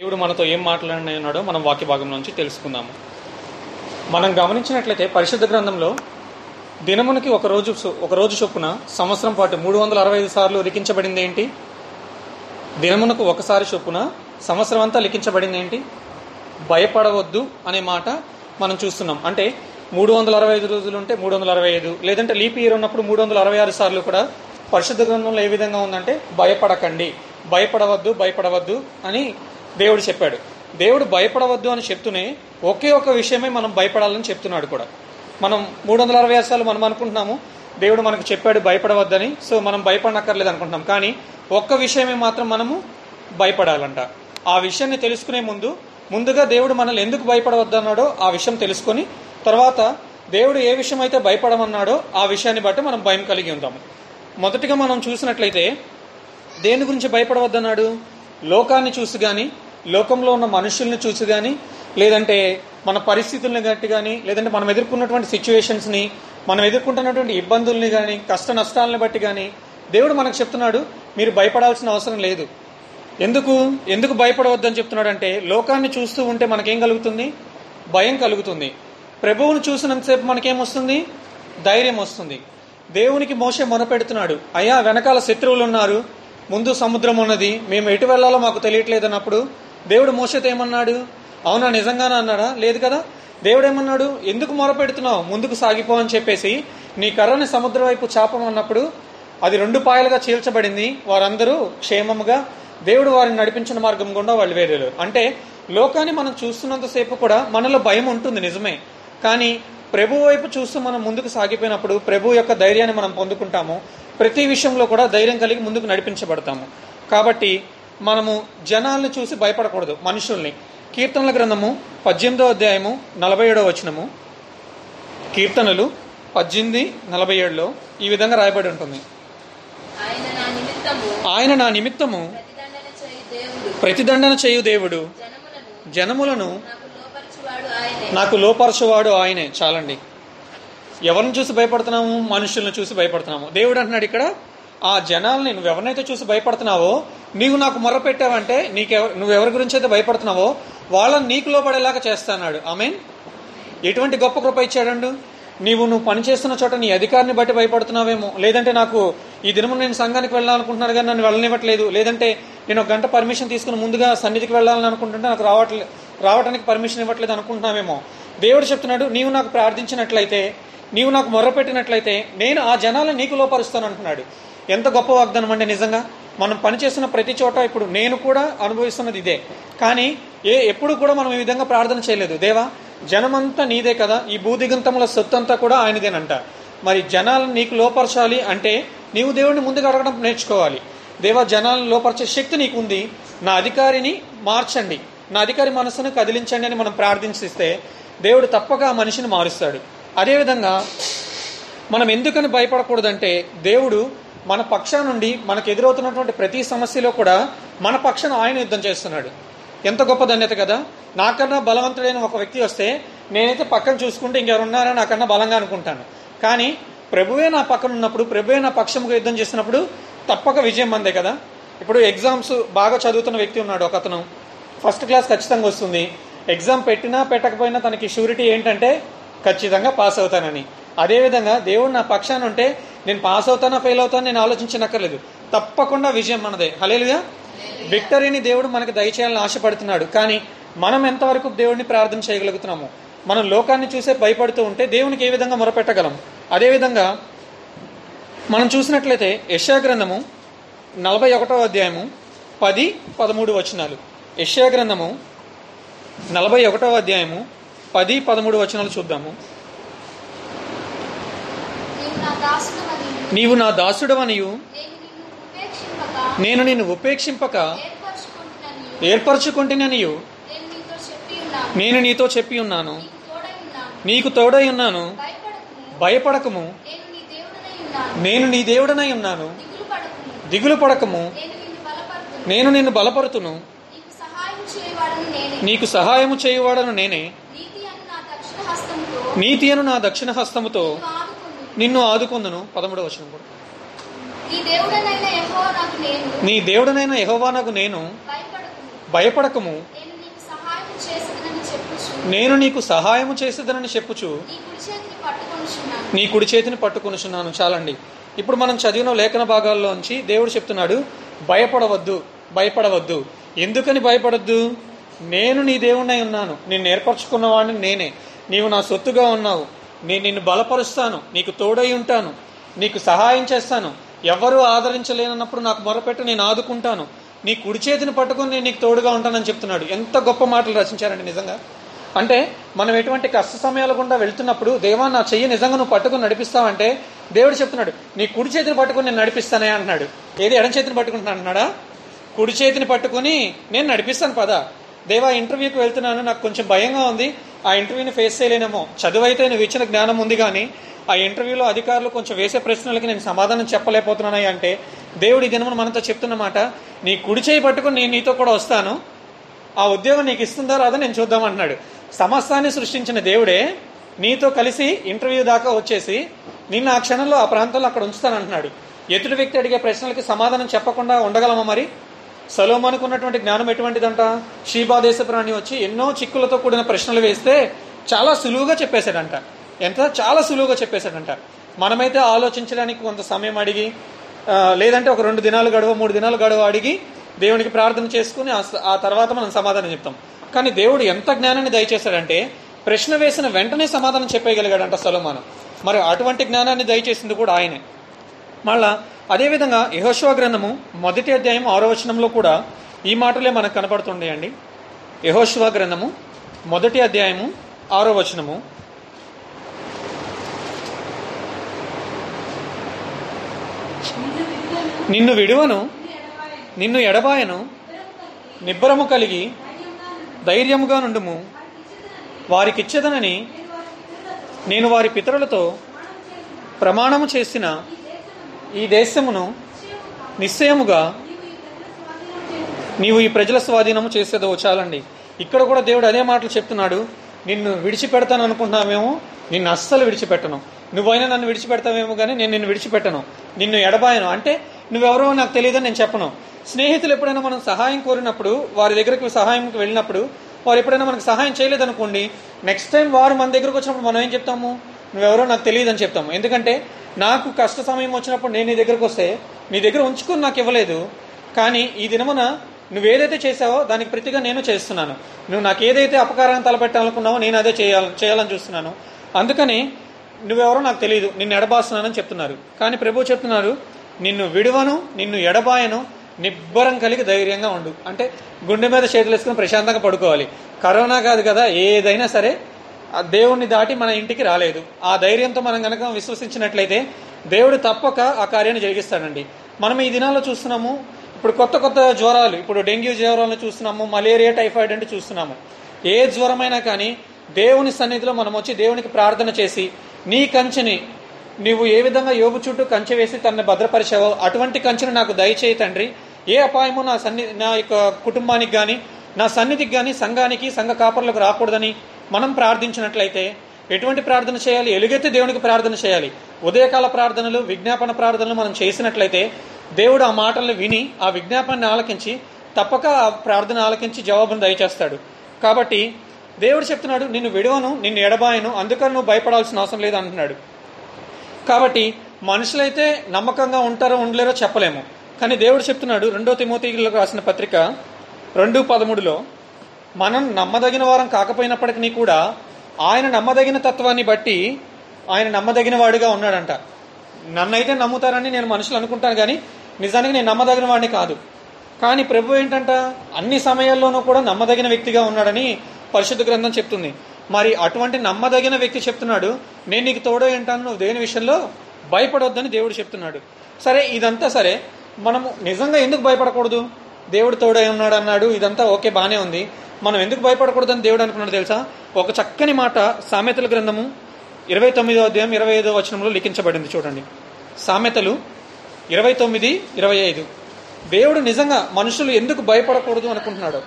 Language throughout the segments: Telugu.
దేవుడు మనతో ఏం మాట్లాడినాడో మనం వాక్య భాగం నుంచి తెలుసుకుందాము. మనం గమనించినట్లయితే పరిశుద్ధ గ్రంథంలో దినమునికి ఒక రోజు ఒక రోజు చొప్పున సంవత్సరం పాటు మూడు వందల అరవై ఐదు సార్లు లిఖించబడింది ఏంటి? దినమునకు ఒకసారి చొప్పున సంవత్సరం అంతా లిఖించబడింది ఏంటి? భయపడవద్దు అనే మాట మనం చూస్తున్నాం. అంటే మూడు వందల అరవై ఐదు రోజులు ఉంటే మూడు వందల అరవై ఐదు లేదంటే లీప్ ఇయర్ ఉన్నప్పుడు మూడు వందల అరవై ఆరు సార్లు కూడా పరిశుద్ధ గ్రంథంలో ఏ విధంగా ఉందంటే భయపడకండి. భయపడవద్దు భయపడవద్దు అని దేవుడు చెప్పాడు. దేవుడు భయపడవద్దు అని చెప్తూనే ఒకే ఒక విషయమే మనం భయపడాలని చెప్తున్నాడు కూడా. మనం మూడు వందల అరవై ఆరు మనం అనుకుంటున్నాము దేవుడు మనకు చెప్పాడు భయపడవద్దని సో మనం భయపడనక్కర్లేదు అనుకుంటున్నాం. కానీ ఒక్క విషయమే మాత్రం మనము భయపడాలంట. ఆ విషయాన్ని తెలుసుకునే ముందు ముందుగా దేవుడు మనల్ని ఎందుకు భయపడవద్దన్నాడో ఆ విషయం తెలుసుకొని తర్వాత దేవుడు ఏ విషయం అయితే భయపడమన్నాడో ఆ విషయాన్ని బట్టి మనం భయం కలిగి ఉంటాము మొదటిగా మనం చూసినట్లయితే దేని గురించి భయపడవద్దన్నాడు? లోకాన్ని చూసి కానీ లోకంలో ఉన్న మనుషుల్ని చూసి కానీ లేదంటే మన పరిస్థితుల్ని బట్టి కానీ లేదంటే మనం ఎదుర్కొన్నటువంటి సిచ్యువేషన్స్ని మనం ఎదుర్కొంటున్నటువంటి ఇబ్బందుల్ని కానీ కష్ట నష్టాలను బట్టి కానీ దేవుడు మనకు చెప్తున్నాడు మీరు భయపడాల్సిన అవసరం లేదు. ఎందుకు? ఎందుకు భయపడవద్దని చెప్తున్నాడంటే లోకాన్ని చూస్తూ ఉంటే మనకేం కలుగుతుంది? భయం కలుగుతుంది. ప్రభువును చూసినంతసేపు మనకేం వస్తుంది? ధైర్యం వస్తుంది. దేవునికి మోసే మొనపెడుతున్నాడు అయ్యా వెనకాల శత్రువులు ఉన్నారు ముందు సముద్రం ఉన్నది మేము ఎటు వెళ్ళాలో మాకు తెలియట్లేదు అన్నప్పుడు దేవుడు మోసతో ఏమన్నాడు? అవునా నిజంగానే అన్నాడా? లేదు కదా? దేవుడు ఏమన్నాడు ఎందుకు మొరపెడుతున్నావు? ముందుకు సాగిపో అని చెప్పేసి నీ కర్రని సముద్రం వైపు చాపమన్నప్పుడు అది రెండు పాయలుగా చీల్చబడింది. వారందరూ క్షేమముగా దేవుడు వారిని నడిపించిన మార్గం గుండా వాళ్ళు వేరేరు అంటే లోకాన్ని మనం చూస్తున్నంతసేపు కూడా మనలో భయం ఉంటుంది నిజమే. కానీ ప్రభు వైపు చూస్తూ మనం ముందుకు సాగిపోయినప్పుడు ప్రభు యొక్క ధైర్యాన్ని మనం పొందుకుంటాము. ప్రతి విషయంలో కూడా ధైర్యం కలిగి ముందుకు నడిపించబడతాము. కాబట్టి మనము జనాల్ని చూసి భయపడకూడదు మనుషుల్ని. కీర్తనల గ్రంథము పద్దెనిమిదో అధ్యాయము నలభై ఏడో వచనము. కీర్తనలు పద్దెనిమిది నలభై ఏడులో ఈ విధంగా రాయబడి ఉంటుంది. ఆయన నా నిమిత్తము ప్రతిదండన చేయి దేవుడు. జనములను నాకు లోపరచువాడు ఆయనే. చాలండి. ఎవరిని చూసి భయపడుతున్నాము? మనుషుల్ని చూసి భయపడుతున్నాము. దేవుడు అంటున్నాడు ఇక్కడ ఆ జనాల్ని నువ్వు ఎవరినైతే చూసి భయపడుతున్నావో నీవు నాకు మొర్ర పెట్టావంటే నీకెవ నువ్వు ఎవరి గురించి అయితే భయపడుతున్నావో వాళ్ళని నీకు లోపడేలాగా చేస్తాన్నాడు. మీన్ ఎటువంటి గొప్ప కృప ఇచ్చాడండు? నీవు నువ్వు పనిచేస్తున్న చోట నీ అధికారిని బట్టి భయపడుతున్నావేమో. లేదంటే నాకు ఈ దినము నేను సంఘానికి వెళ్ళాలనుకుంటున్నాను కానీ నన్ను వెళ్ళనివ్వట్లేదు. లేదంటే నేను ఒక గంట పర్మిషన్ తీసుకుని ముందుగా సన్నిధికి వెళ్ళాలని అనుకుంటుంటే నాకు రావట్లే రావడానికి పర్మిషన్ ఇవ్వట్లేదు అనుకుంటున్నావేమో. దేవుడు చెప్తున్నాడు నీవు నాకు ప్రార్థించినట్లయితే నీవు నాకు మొర్రపెట్టినట్లయితే నేను ఆ జనాలను నీకు లోపరుస్తాను అంటున్నాడు. ఎంత గొప్ప వాగ్దానం అండి నిజంగా? మనం పనిచేస్తున్న ప్రతి చోట ఇప్పుడు నేను కూడా అనుభవిస్తున్నది ఇదే. కానీ ఏ ఎప్పుడు కూడా మనం ఈ విధంగా ప్రార్థన చేయలేదు. దేవా జనమంతా నీదే కదా ఈ భూదిగంతముల సొత్తంతా కూడా ఆయనదేనంట. మరి జనాలను నీకు లోపరచాలి అంటే నీవు దేవుడిని ముందుగా అడగడం నేర్చుకోవాలి. దేవా జనాలను లోపరిచే శక్తి నీకు ఉంది నా అధికారిని మార్చండి. నా అధికారి మనసును కదిలించండి అని మనం ప్రార్థించిస్తే దేవుడు తప్పక ఆ మనిషిని మారుస్తాడు. అదేవిధంగా మనం ఎందుకని భయపడకూడదంటే దేవుడు మన పక్షం నుండి మనకు ఎదురవుతున్నటువంటి ప్రతి సమస్యలో కూడా మన పక్షాన ఆయన యుద్ధం చేస్తున్నాడు. ఎంత గొప్ప ధన్యత కదా? నాకన్నా బలవంతుడైన ఒక వ్యక్తి వస్తే నేనైతే పక్కన చూసుకుంటే ఇంకెవరున్నారా? నాకన్నా బలంగా అనుకుంటాను. కానీ ప్రభువే నా పక్కన ఉన్నప్పుడు ప్రభువే నా పక్షముకు యుద్ధం చేసినప్పుడు తప్పక విజయం అందే కదా? ఇప్పుడు ఎగ్జామ్స్ బాగా చదువుతున్న వ్యక్తి ఉన్నాడు ఒక అతను. ఫస్ట్ క్లాస్ ఖచ్చితంగా వస్తుంది. ఎగ్జామ్ పెట్టినా పెట్టకపోయినా తనకి షూరిటీ ఏంటంటే ఖచ్చితంగా పాస్ అవుతానని. అదేవిధంగా దేవుడు నా పక్షాన ఉంటే నేను పాస్ అవుతానా ఫెయిల్ అవుతానా నేను ఆలోచించనక్కర్లేదు. తప్పకుండా విజయం మనదే. హలేలుగా విక్టరీని దేవుడు మనకు దయచేయాలని ఆశపడుతున్నాడు. కానీ మనం ఎంతవరకు దేవుడిని ప్రార్థన చేయగలుగుతున్నాము మనం లోకాన్ని చూసే భయపడుతూ ఉంటే దేవునికి ఏ విధంగా మొరపెట్టగలం? అదేవిధంగా మనం చూసినట్లయితే యశా గ్రంథము నలభై ఒకటో అధ్యాయము పది పదమూడు వచనాలు. యశా గ్రంథము నలభై ఒకటో అధ్యాయము పది పదమూడు వచనాలు చూద్దాము. నీవు నా దాసుడవనియు. నేను నిన్ను ఉపేక్షింపక. నేను నిన్ను ఉపేక్షింపక. ఏర్పరచుకుంటున్నాను ఏర్పరచుకుంటుననియు నేను నీతో చెప్పి ఉన్నాను నీకు తోడై ఉన్నాను భయపడకుము. నేను నీ దేవుడనై ఉన్నాను దిగులు పడకుము. నేను నేను నిన్ను బలపరుతును నీకు సహాయం చేయవాడను నేనే. నీకు సహాయము చేయువాడను నేనే. నీతి అను నా దక్షిణ హస్తముతో. నిన్ను ఆదుకుందును పదమూడవ వచనం కూడా. నీ దేవుడనైన యెహోవా నాకు నేను. భయపడకుము. నేను నీకు సహాయం చేసేదనని చెప్పుచు నేను నీకు సహాయము చేసేదనని చెప్పుచు. నీ కుడి చేతిని పట్టుకొనుచున్నాను. చాలండి. ఇప్పుడు మనం చదివిన లేఖన భాగాల్లోంచి దేవుడు చెప్తున్నాడు భయపడవద్దు భయపడవద్దు. ఎందుకని భయపడద్దు? నేను నీ దేవుణ్ణై ఉన్నాను. నిన్ను ఏర్పరచుకున్న వాడిని నేనే. నీవు నా సొత్తుగా ఉన్నావు. నేను నిన్ను బలపరుస్తాను నీకు తోడై ఉంటాను నీకు సహాయం చేస్తాను. ఎవరు ఆదరించలేనప్పుడు నాకు మొరపెట్టు నేను ఆదుకుంటాను. నీ కుడి చేతిని పట్టుకుని నేను నీకు తోడుగా ఉంటానని చెప్తున్నాడు. ఎంత గొప్ప మాటలు రచించారండి నిజంగా. అంటే మనం ఎటువంటి కష్ట సమయాల గుండా వెళ్తున్నప్పుడు దేవా నా చెయ్యి నిజంగా నువ్వు పట్టుకుని నడిపిస్తావంటే దేవుడు చెప్తున్నాడు నీ కుడి చేతిని పట్టుకుని నేను నడిపిస్తానే అంటున్నాడు. ఏది ఎడం చేతిని పట్టుకుంటున్నాను అన్నాడా కుడి చేతిని పట్టుకుని నేను నడిపిస్తాను పద. దేవా ఇంటర్వ్యూకి వెళ్తున్నాను నాకు కొంచెం భయంగా ఉంది. ఆ ఇంటర్వ్యూని ఫేస్ చేయలేనేమో. చదువు అయితే నువ్వు ఇచ్చిన జ్ఞానం ఉంది కానీ ఆ ఇంటర్వ్యూలో అధికారులు కొంచెం వేసే ప్రశ్నలకి నేను సమాధానం చెప్పలేకపోతున్నాను అంటే దేవుడు ఈ దినమున మనతో చెప్తున్నమాట నీ కుడి చేయి పట్టుకుని నేను నీతో కూడా వస్తాను ఆ ఉద్యోగం నీకు ఇస్తుందా రాదా నేను చూద్దాం అంటున్నాడు. సమస్తాన్ని సృష్టించిన దేవుడే నీతో కలిసి ఇంటర్వ్యూ దాకా వచ్చేసి నిన్ను ఆ క్షణంలో ఆ ప్రాంతంలో అక్కడ ఉంచుతానంటున్నాడు. ఎదుటి వ్యక్తి అడిగే ప్రశ్నలకి సమాధానం చెప్పకుండా ఉండగలమా మరి? సలోమానుకు ఉన్నటువంటి జ్ఞానం ఎటువంటిదంట? షీబాదేశ ప్రాణి వచ్చి ఎన్నో చిక్కులతో కూడిన ప్రశ్నలు వేస్తే చాలా సులువుగా చెప్పేశాడంట. ఎంత? చాలా సులువుగా చెప్పేశాడంట. మనమైతే ఆలోచించడానికి కొంత సమయం అడిగి లేదంటే ఒక రెండు దినాలు గడువు మూడు దినాలు గడువు అడిగి దేవునికి ప్రార్థన చేసుకుని ఆ ఆ తర్వాత మనం సమాధానం చెప్తాం. కానీ దేవుడు ఎంత జ్ఞానాన్ని దయచేశాడంటే ప్రశ్న వేసిన వెంటనే సమాధానం చెప్పేయగలిగాడంట సలోమాను. మరి అటువంటి జ్ఞానాన్ని దయచేసింది కూడా ఆయనే. మళ్ళా అదేవిధంగా యహోశివ గ్రంథము మొదటి అధ్యాయం ఆరో వచనంలో కూడా ఈ మాటలే మనకు కనపడుతుండేయండి యహోశివ గ్రంథము మొదటి అధ్యాయము ఆరో వచనము. నిన్ను విడువను నిన్ను ఎడబాయను నిబ్బరము కలిగి ధైర్యముగా నుండుము. వారికిచ్చేదనని నేను వారి పితరులతో ప్రమాణము చేసిన ఈ దేశమును నిశ్చయముగా నీవు ఈ ప్రజల స్వాధీనము చేసేదో చాలండి. ఇక్కడ కూడా దేవుడు అదే మాటలు చెప్తున్నాడు. నిన్ను విడిచిపెడతాను అనుకుంటున్నామేమో నిన్ను అస్సలు విడిచిపెట్టను. నువ్వైనా నన్ను విడిచిపెడతావేమో కానీ నేను నిన్ను విడిచిపెట్టను. నిన్ను ఎడబాయను. అంటే నువ్వెవరో నాకు తెలియదని నేను చెప్పను. స్నేహితులు ఎప్పుడైనా మనం సహాయం కోరినప్పుడు వారి దగ్గరికి సహాయంకి వెళ్ళినప్పుడు వారు ఎప్పుడైనా మనకు సహాయం చేయలేదనుకోండి నెక్స్ట్ టైం వారు మన దగ్గరకు వచ్చినప్పుడు మనం ఏం చెప్తాము? నువ్వెవరో నాకు తెలియదు అని చెప్తాము. ఎందుకంటే నాకు కష్ట సమయం వచ్చినప్పుడు నేను నీ దగ్గరకు వస్తే నీ దగ్గర ఉంచుకొని నాకు ఇవ్వలేదు. కానీ ఈ దినమున నువ్వు ఏదైతే చేసావో దానికి ప్రతిగా నేను చేస్తున్నాను. నువ్వు నాకు ఏదైతే అపకారం తలపెట్టాలనుకున్నావో నేను అదే చేయాలి చేయాలని చూస్తున్నాను. అందుకని నువ్వెవరో నాకు తెలియదు. నిన్ను ఎడబాస్తున్నానని చెప్తున్నారు. కానీ ప్రభు చెప్తున్నారు నిన్ను విడువను నిన్ను ఎడబాయను నిబ్బరం కలిగి ధైర్యంగా ఉండు. అంటే గుండె మీద చేతులు వేసుకుని ప్రశాంతంగా పడుకోవాలి. కరోనా కాదు కదా ఏదైనా సరే ఆ దేవుణ్ణి దాటి మన ఇంటికి రాలేదు. ఆ ధైర్యంతో మనం కనుక విశ్వసించినట్లయితే దేవుడు తప్పక ఆ కార్యాన్ని జరిగిస్తాడండి. మనం ఈ దినాల్లో చూస్తున్నాము ఇప్పుడు కొత్త కొత్త జ్వరాలు ఇప్పుడు డెంగ్యూ జ్వరాలను చూస్తున్నాము మలేరియా టైఫాయిడ్ అంటే చూస్తున్నాము. ఏ జ్వరమైనా కానీ దేవుని సన్నిధిలో మనం వచ్చి దేవునికి ప్రార్థన చేసి నీ కంచెని నీవు ఏ విధంగా యోగు చుట్టూ కంచె వేసి తనని భద్రపరిచావో అటువంటి కంచెను నాకు దయచేయి తండ్రి. ఏ అపాయము నా సన్ని నా యొక్క కుటుంబానికి కానీ నా సన్నిధికి కానీ సంఘానికి సంఘ కాపర్లకు రాకూడదని మనం ప్రార్థించినట్లయితే ఎటువంటి ప్రార్థన చేయాలి? ఎలుగెత్తి దేవునికి ప్రార్థన చేయాలి. ఉదయకాల ప్రార్థనలు విజ్ఞాపన ప్రార్థనలు మనం చేసినట్లయితే దేవుడు ఆ మాటలను విని ఆ విజ్ఞాపనాన్ని ఆలకించి తప్పక ఆ ప్రార్థన ఆలకించి జవాబును దయచేస్తాడు. కాబట్టి దేవుడు చెప్తున్నాడు నిన్ను విడవను నిన్ను ఎడబాయను అందుకని నువ్వు భయపడాల్సిన అవసరం లేదు అంటున్నాడు. కాబట్టి మనుషులైతే నమ్మకంగా ఉంటారో ఉండలేరో చెప్పలేము. కానీ దేవుడు చెప్తున్నాడు రెండో తిమోతిలకు రాసిన పత్రిక రెండు పదమూడులో మనం నమ్మదగిన వారం కాకపోయినప్పటికీ కూడా ఆయన నమ్మదగిన తత్వాన్ని బట్టి ఆయన నమ్మదగిన వాడిగా ఉన్నాడంట. నన్నైతే నమ్ముతారని నేను మనుషులు అనుకుంటాను కానీ నిజానికి నేను నమ్మదగిన వాడిని కాదు. కానీ ప్రభు ఏంటంట? అన్ని సమయాల్లోనూ కూడా నమ్మదగిన వ్యక్తిగా ఉన్నాడని పరిశుద్ధ గ్రంథం చెప్తుంది. మరి అటువంటి నమ్మదగిన వ్యక్తి చెప్తున్నాడు నేను నీకు తోడో ఏంటాను నువ్వు దేని విషయంలో భయపడొద్దని దేవుడు చెప్తున్నాడు. సరే ఇదంతా సరే మనము నిజంగా ఎందుకు భయపడకూడదు? దేవుడు తోడై ఉన్నాడు అన్నాడు ఇదంతా ఓకే బాగానే ఉంది. మనం ఎందుకు భయపడకూడదని దేవుడు అనుకున్నాడు తెలుసా? ఒక చక్కని మాట సామెతల గ్రంథము ఇరవై తొమ్మిదో అధ్యాయం ఇరవై ఐదో వచనంలో లిఖించబడింది చూడండి. సామెతలు ఇరవై తొమ్మిది ఇరవై ఐదు. దేవుడు నిజంగా మనుషులు ఎందుకు భయపడకూడదు అనుకుంటున్నాడు?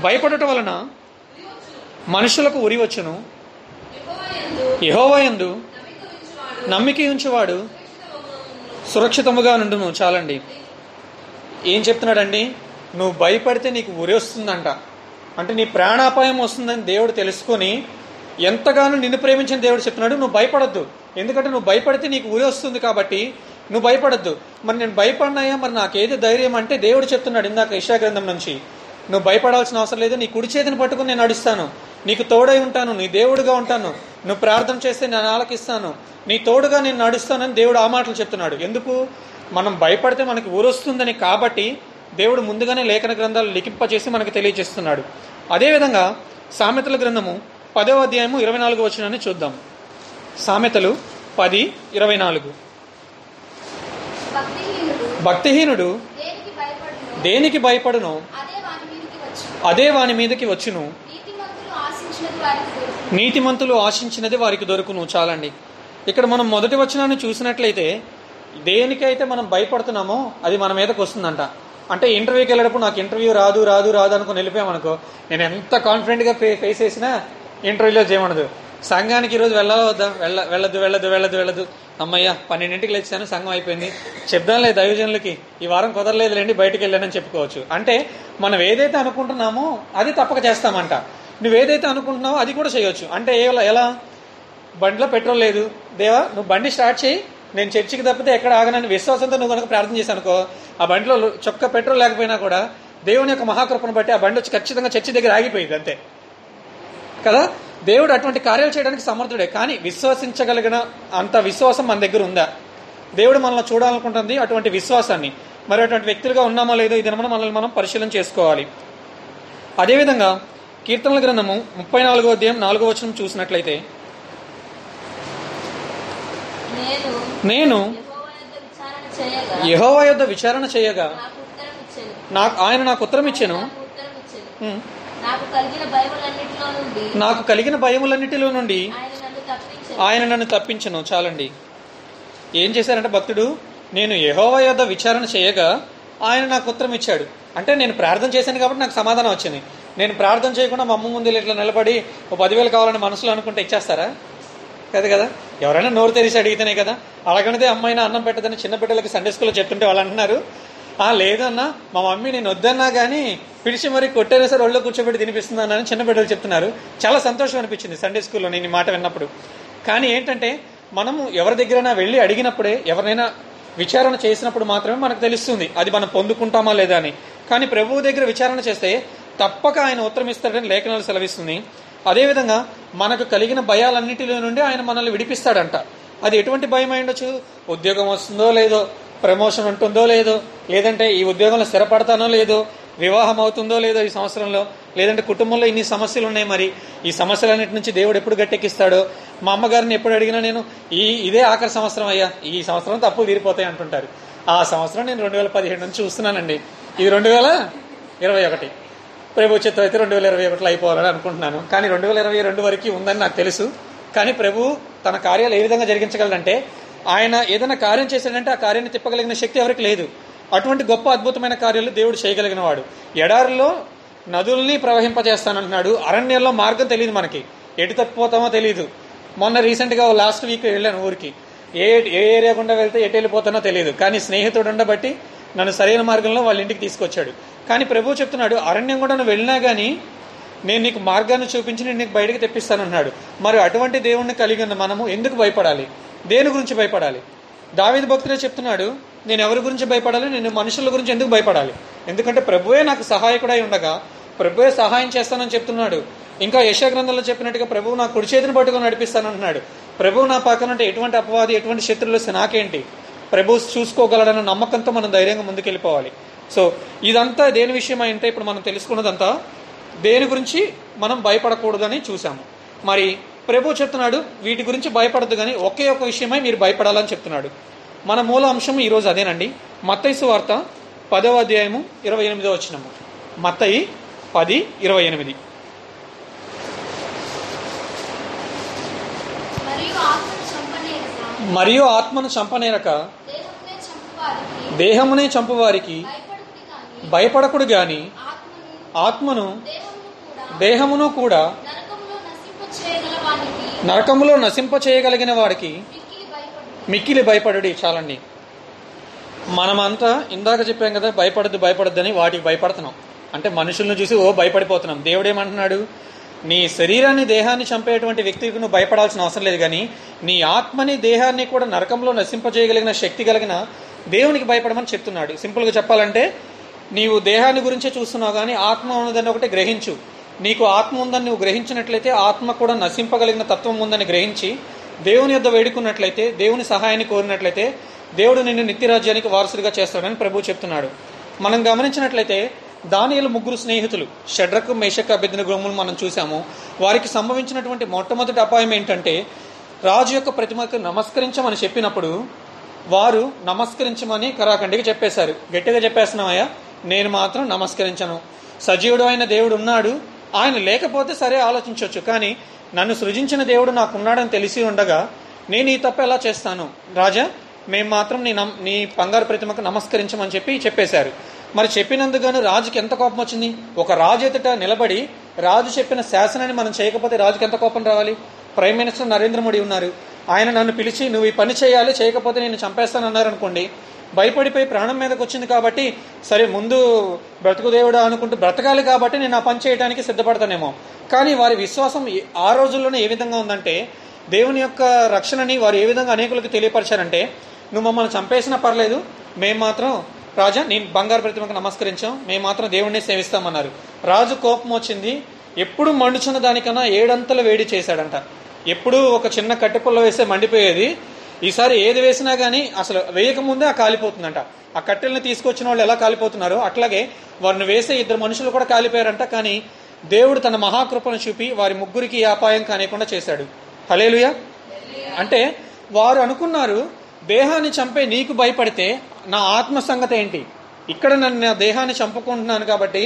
భయపడటం వలన మనుషులకు ఉరి వచ్చును. యెహోవాయందు యహోవయందు నమ్మిక ఉంచేవాడు సురక్షితముగా నుండును. చాలండి. ఏం చెప్తున్నాడండి? నువ్వు భయపడితే నీకు ఉరి వస్తుందంట. అంటే నీ ప్రాణాపాయం వస్తుందని దేవుడు తెలుసుకొని ఎంతగానో నిన్ను ప్రేమించిన దేవుడు చెప్తున్నాడు నువ్వు భయపడద్దు. ఎందుకంటే నువ్వు భయపడితే నీకు ఊరి వస్తుంది కాబట్టి నువ్వు భయపడద్దు. మరి నేను భయపడినాయా? మరి నాకేది ధైర్యం అంటే దేవుడు చెప్తున్నాడు ఇందాక ఇషాగ్రంథం నుంచి. నువ్వు భయపడాల్సిన అవసరం లేదు. నీ కుడి చేతిని పట్టుకుని నేను నడుస్తాను. నీకు తోడై ఉంటాను. నీ దేవుడుగా ఉంటాను. నువ్వు ప్రార్థన చేస్తే నేను ఆలకిస్తాను. నీ తోడుగా నేను నడుస్తానని దేవుడు ఆ మాటలు చెప్తున్నాడు. ఎందుకు? మనం భయపడితే మనకి ఊరొస్తుందని కాబట్టి దేవుడు ముందుగానే లేఖన గ్రంథాలు లిఖింపచేసి మనకు తెలియజేస్తున్నాడు. అదేవిధంగా సామెతల గ్రంథము పదవ అధ్యాయము ఇరవై నాలుగు వచ్చినాన్ని చూద్దాం. సామెతలు పది ఇరవై నాలుగు. భక్తిహీనుడు దేనికి భయపడును? అదే వాని మీదకి వచ్చును. నీతిమంతులు ఆశించినది వారికి దొరుకును. నీతిమంతులు ఆశించినది వారికి దొరుకును. చాలండి. ఇక్కడ మనం మొదటి వచనాన్ని చూసినట్లయితే దేనికైతే మనం భయపడుతున్నామో అది మన మీదకి వస్తుందంట. అంటే ఇంటర్వ్యూకి వెళ్ళేటప్పుడు నాకు ఇంటర్వ్యూ రాదు రాదు రాదు అనుకుని వెళ్ళిపోయామనుకో నేను ఎంత కాన్ఫిడెంట్గా ఫే ఫేస్ చేసినా ఇంటర్వ్యూలో చేయమనదు సంఘానికి ఈరోజు వెళ్ళవద్దా వెళ్ళ వెళ్ళదు వెళ్ళదు వెళ్ళదు వెళ్ళదు. అమ్మయ్య పన్నెండింటికి లేచాను సంఘం అయిపోయింది. చెప్దాంలే దైవజనులకి ఈ వారం కుదరలేదులేండి బయటికి వెళ్ళానని చెప్పుకోవచ్చు. అంటే మనం ఏదైతే అనుకుంటున్నామో అది తప్పక చేస్తామంట. నువ్వు ఏదైతే అనుకుంటున్నావో అది కూడా చేయొచ్చు. అంటే ఎలా ఎలా? బండిలో పెట్రోల్ లేదు. దేవా నువ్వు బండి స్టార్ట్ చేయి. నేను చర్చికి తప్పితే ఎక్కడ ఆగనని విశ్వాసంతో నువ్వు కనుక ప్రార్థన చేశానుకో ఆ బండిలో చొక్క పెట్రోల్ లేకపోయినా కూడా దేవుని యొక్క మహాకృపను బట్టి ఆ బండి వచ్చి ఖచ్చితంగా చర్చి దగ్గర ఆగిపోయింది అంతే. కదా? దేవుడు అటువంటి కార్యాలు చేయడానికి సమర్థుడే. కానీ విశ్వసించగలిగిన అంత విశ్వాసం మన దగ్గర ఉందా? దేవుడు మనల్ని చూడాలనుకుంటుంది అటువంటి విశ్వాసాన్ని. మరి అటువంటి వ్యక్తులుగా ఉన్నామో లేదో ఇది మనం మనల్ని మనం పరిశీలన చేసుకోవాలి. అదేవిధంగా కీర్తనల గ్రంథము ముప్పై నాలుగో అధ్యాయం నాలుగో వచనం చూసినట్లయితే నేను యెహోవా యొద్ద విచారణ చేయగా నాకు ఆయన నాకు ఉత్తరం ఇచ్చాను? నాకు కలిగిన భయములన్నిటిలో నుండి ఆయన నన్ను తప్పించెను. చాలండి. ఏం చేశారంటే భక్తుడు నేను యెహోవా యొద్ద విచారణ చేయగా ఆయన నాకు ఉత్తరం ఇచ్చాడు. అంటే నేను ప్రార్థన చేశాను కాబట్టి నాకు సమాధానం వచ్చింది. నేను ప్రార్థన చేయకుండా మా అమ్మ ముందు ఇట్లా నిలబడి ఓ పదివేలు కావాలని మనసులో అనుకుంటే ఇచ్చేస్తారా? కదా కదా? ఎవరైనా నోరు తెరిచి అడిగితేనే కదా. అలాగనిదే అమ్మాయినా అన్నం పెట్టదని చిన్న బిడ్డలకి సండే స్కూల్లో చెప్తుంటే వాళ్ళు అంటున్నారు ఆ లేదన్నా మా మమ్మీ నేను వద్దన్నా కానీ పిలిచి మరి కొట్టేనా సరే ఒళ్ళో కూర్చోబెట్టి తినిపిస్తున్నాను అని చిన్న బిడ్డలు చెప్తున్నారు. చాలా సంతోషం అనిపించింది సండే స్కూల్లో నేను ఈ మాట విన్నప్పుడు. కానీ ఏంటంటే మనము ఎవరి దగ్గరైనా వెళ్ళి అడిగినప్పుడే ఎవరినైనా విచారణ చేసినప్పుడు మాత్రమే మనకు తెలుస్తుంది అది మనం పొందుకుంటామా లేదా అని. కానీ ప్రభువు దగ్గర విచారణ చేస్తే తప్పక ఆయన ఉత్తరం ఇస్తాడని లేఖనాలు సెలవిస్తుంది. అదేవిధంగా మనకు కలిగిన భయాలన్నిటిలో నుండి ఆయన మనల్ని విడిపిస్తాడంట. అది ఎటువంటి భయం అయిండొచ్చు ఉద్యోగం వస్తుందో లేదో ప్రమోషన్ ఉంటుందో లేదో లేదంటే ఈ ఉద్యోగంలో స్థిరపడతానో లేదో వివాహం అవుతుందో లేదో ఈ సంవత్సరంలో లేదంటే కుటుంబంలో ఇన్ని సమస్యలు ఉన్నాయి మరి ఈ సమస్యలన్నిటి నుంచి దేవుడు ఎప్పుడు గట్టెక్కిస్తాడో? మా అమ్మగారిని ఎప్పుడు అడిగినా నేను ఈ ఇదే ఆఖరి సంవత్సరం అయ్యా ఈ సంవత్సరం తప్పులు తీరిపోతాయి అంటుంటారు. ఆ సంవత్సరం నేను రెండు వేల పదిహేడు నుంచి చూస్తున్నానండి. ఇది రెండు వేల ఇరవై ఒకటి. ప్రభు చిత్తం అయితే రెండు వేల ఇరవై ఒకటిలో అయిపోవాలని అనుకుంటున్నాను. కానీ రెండు వేల ఇరవై రెండు వరకు ఉందని నాకు తెలుసు. కానీ ప్రభు తన కార్యాలు ఏ విధంగా జరిగించగలడంటే ఆయన ఏదైనా కార్యం చేశాడంటే ఆ కార్యాన్ని తిప్పగలిగిన శక్తి ఎవరికి లేదు. అటువంటి గొప్ప అద్భుతమైన కార్యాలు దేవుడు చేయగలిగిన వాడు ఎడారిలో నదుల్ని ప్రవహింపజేస్తానంటున్నాడు. అరణ్యంలో మార్గం తెలియదు మనకి. ఎటు తప్పిపోతామో తెలియదు మొన్న రీసెంట్గా లాస్ట్ వీక్ వెళ్ళాను ఊరికి. ఏ ఏ ఏరియా గుండా వెళ్తే ఎటు వెళ్ళిపోతానో తెలియదు కానీ స్నేహితుడు ఉండబట్టి నన్ను సరైన మార్గంలో వాళ్ళ ఇంటికి తీసుకొచ్చాడు. కానీ ప్రభు చెప్తున్నాడు అరణ్యం కూడా నువ్వు వెళ్ళినా కానీ నేను నీకు మార్గాన్ని చూపించి నేను నీకు బయటకు తెప్పిస్తానన్నాడు. మరి అటువంటి దేవుణ్ణి కలిగి ఉన్న మనము ఎందుకు భయపడాలి? దేని గురించి భయపడాలి? దావిద భక్తుడే చెప్తున్నాడు నేను ఎవరి గురించి భయపడాలి? నేను మనుషుల గురించి ఎందుకు భయపడాలి? ఎందుకంటే ప్రభువే నాకు సహాయకుడై ఉండగా ప్రభువే సహాయం చేస్తానని చెప్తున్నాడు. ఇంకా యశా గ్రంథంలో చెప్పినట్టుగా ప్రభువు నా కుడి చేతిని పట్టుకొని నడిపిస్తానంటున్నాడు ప్రభువు నా పక్కనంటే ఎటువంటి అపవాది ఎటువంటి శత్రువులు వస్తే నాకేంటి ప్రభు చూసుకోగలడన్న నమ్మకంతో మనం ధైర్యంగా ముందుకెళ్ళిపోవాలి. సో ఇదంతా దేని విషయం అంటే ఇప్పుడు మనం తెలుసుకున్నదంతా దేని గురించి మనం భయపడకూడదని చూసాము మరి ప్రభు చెప్తున్నాడు వీటి గురించి భయపడద్దు కానీ ఒకే ఒక విషయమై మీరు భయపడాలని చెప్తున్నాడు. మన మూల అంశం ఈరోజు అదేనండి. మత్తైసు వార్త పదవ అధ్యాయము ఇరవై ఎనిమిదో వచ్చినము మత్తయి పది ఇరవై ఎనిమిది. మరియు ఆత్మను చంపనేరక మరియు ఆత్మను చంపనేరక దేహమునే చంపువారికి దేహమునే చంపువారికి భయపడుకుని కానీ భయపడకుడు గాని ఆత్మను దేహమును కూడా నరకములో నశింప చేయగలిగిన వాడికి మిక్కిలి భయపడు చాలండి. మనమంతా ఇందాక చెప్పాం కదా భయపడద్దు భయపడద్దని వాటికి భయపడుతున్నాం. అంటే మనుషులను చూసి ఓ భయపడిపోతున్నాం. దేవుడేమంటున్నాడు? నీ శరీరాన్ని దేహాన్ని చంపేటువంటి వ్యక్తికి నువ్వు భయపడాల్సిన అవసరం లేదు కానీ నీ ఆత్మని దేహాన్ని కూడా నరకంలో నశింపజేయగలిగిన శక్తి కలిగిన దేవునికి భయపడమని చెప్తున్నాడు. సింపుల్గా చెప్పాలంటే నీవు దేహాన్ని గురించే చూస్తున్నావు కానీ ఆత్మ ఉన్నదని ఒకటి గ్రహించు. నీకు ఆత్మ ఉందని నువ్వు గ్రహించినట్లయితే ఆత్మ కూడా నశింపగలిగిన తత్వం ఉందని గ్రహించి దేవుని యొద్ద వేడుకున్నట్లయితే దేవుని సహాయాన్ని కోరినట్లయితే దేవుడు నిన్ను నిత్యరాజ్యానికి వారసుడిగా చేస్తాడని ప్రభు చెప్తున్నాడు. మనం గమనించినట్లయితే దానియలు ముగ్గురు స్నేహితులు షడ్రకు మేషక్ అభ్యర్థిన గృహములు మనం చూసాము వారికి సంభవించినటువంటి మొట్టమొదటి అపాయం ఏంటంటే రాజు యొక్క ప్రతిమకు నమస్కరించమని చెప్పినప్పుడు వారు నమస్కరించమని కరాఖండికి చెప్పేశారు. గట్టిగా చెప్పేస్తున్నామయ్యా నేను మాత్రం నమస్కరించను. సజీవుడు అయిన దేవుడు ఉన్నాడు. ఆయన లేకపోతే సరే ఆలోచించవచ్చు కానీ నన్ను సృజించిన దేవుడు నాకు ఉన్నాడని తెలిసి ఉండగా నేను ఈ తప్ప ఎలా చేస్తాను? రాజా మేము మాత్రం నీ నమ్ నీ బంగారు ప్రతిమకు నమస్కరించమని చెప్పి చెప్పేశారు. మరి చెప్పినందుకు రాజుకి ఎంత కోపం వచ్చింది? ఒక రాజు ఎదుట నిలబడి రాజు చెప్పిన శాసనాన్ని మనం చేయకపోతే రాజుకి ఎంత కోపం రావాలి? ప్రైమ్ మినిస్టర్ నరేంద్ర మోడీ ఉన్నారు. ఆయన నన్ను పిలిచి నువ్వు ఈ పని చేయాలి చేయకపోతే నేను చంపేస్తాను అన్నారు అనుకోండి భయపడిపోయి ప్రాణం మీదకి వచ్చింది కాబట్టి సరే ముందు బ్రతుకు దేవుడా అనుకుంటూ బ్రతకాలి కాబట్టి నేను ఆ పని చేయడానికి సిద్ధపడతానేమో. కానీ వారి విశ్వాసం ఆ రోజుల్లోనే ఏ విధంగా ఉందంటే దేవుని యొక్క రక్షణని వారు ఏ విధంగా అనేకులకు తెలియపరిచారంటే నువ్వు మమ్మల్ని చంపేసినా పర్లేదు మేము మాత్రం రాజా నేను బంగారు ప్రతిమకు నమస్కరించాం మేము మాత్రం దేవుణ్ణి సేవిస్తామన్నారు. రాజు కోపం వచ్చింది. ఎప్పుడు మండుచున్న దానికన్నా ఏడంతలు వేడి చేశాడంట. ఎప్పుడు ఒక చిన్న కట్టెపుల్ల వేస్తే మండిపోయేది. ఈసారి ఏది వేసినా కానీ అసలు వేయకముందే ఆ కాలిపోతుందంట. ఆ కట్టెల్ని తీసుకొచ్చిన వాళ్ళు ఎలా కాలిపోతున్నారో అట్లాగే వారిని వేసే ఇద్దరు మనుషులు కూడా కాలిపోయారంట కానీ దేవుడు తన మహాకృపను చూపి వారి ముగ్గురికి అపాయం కానియకుండా చేశాడు. హలేలుయ అంటే వారు అనుకున్నారు దేహాన్ని చంపే నీకు భయపడితే నా ఆత్మ సంగతి ఏంటి? ఇక్కడ నన్ను నా దేహాన్ని చంపుకుంటున్నాను కాబట్టి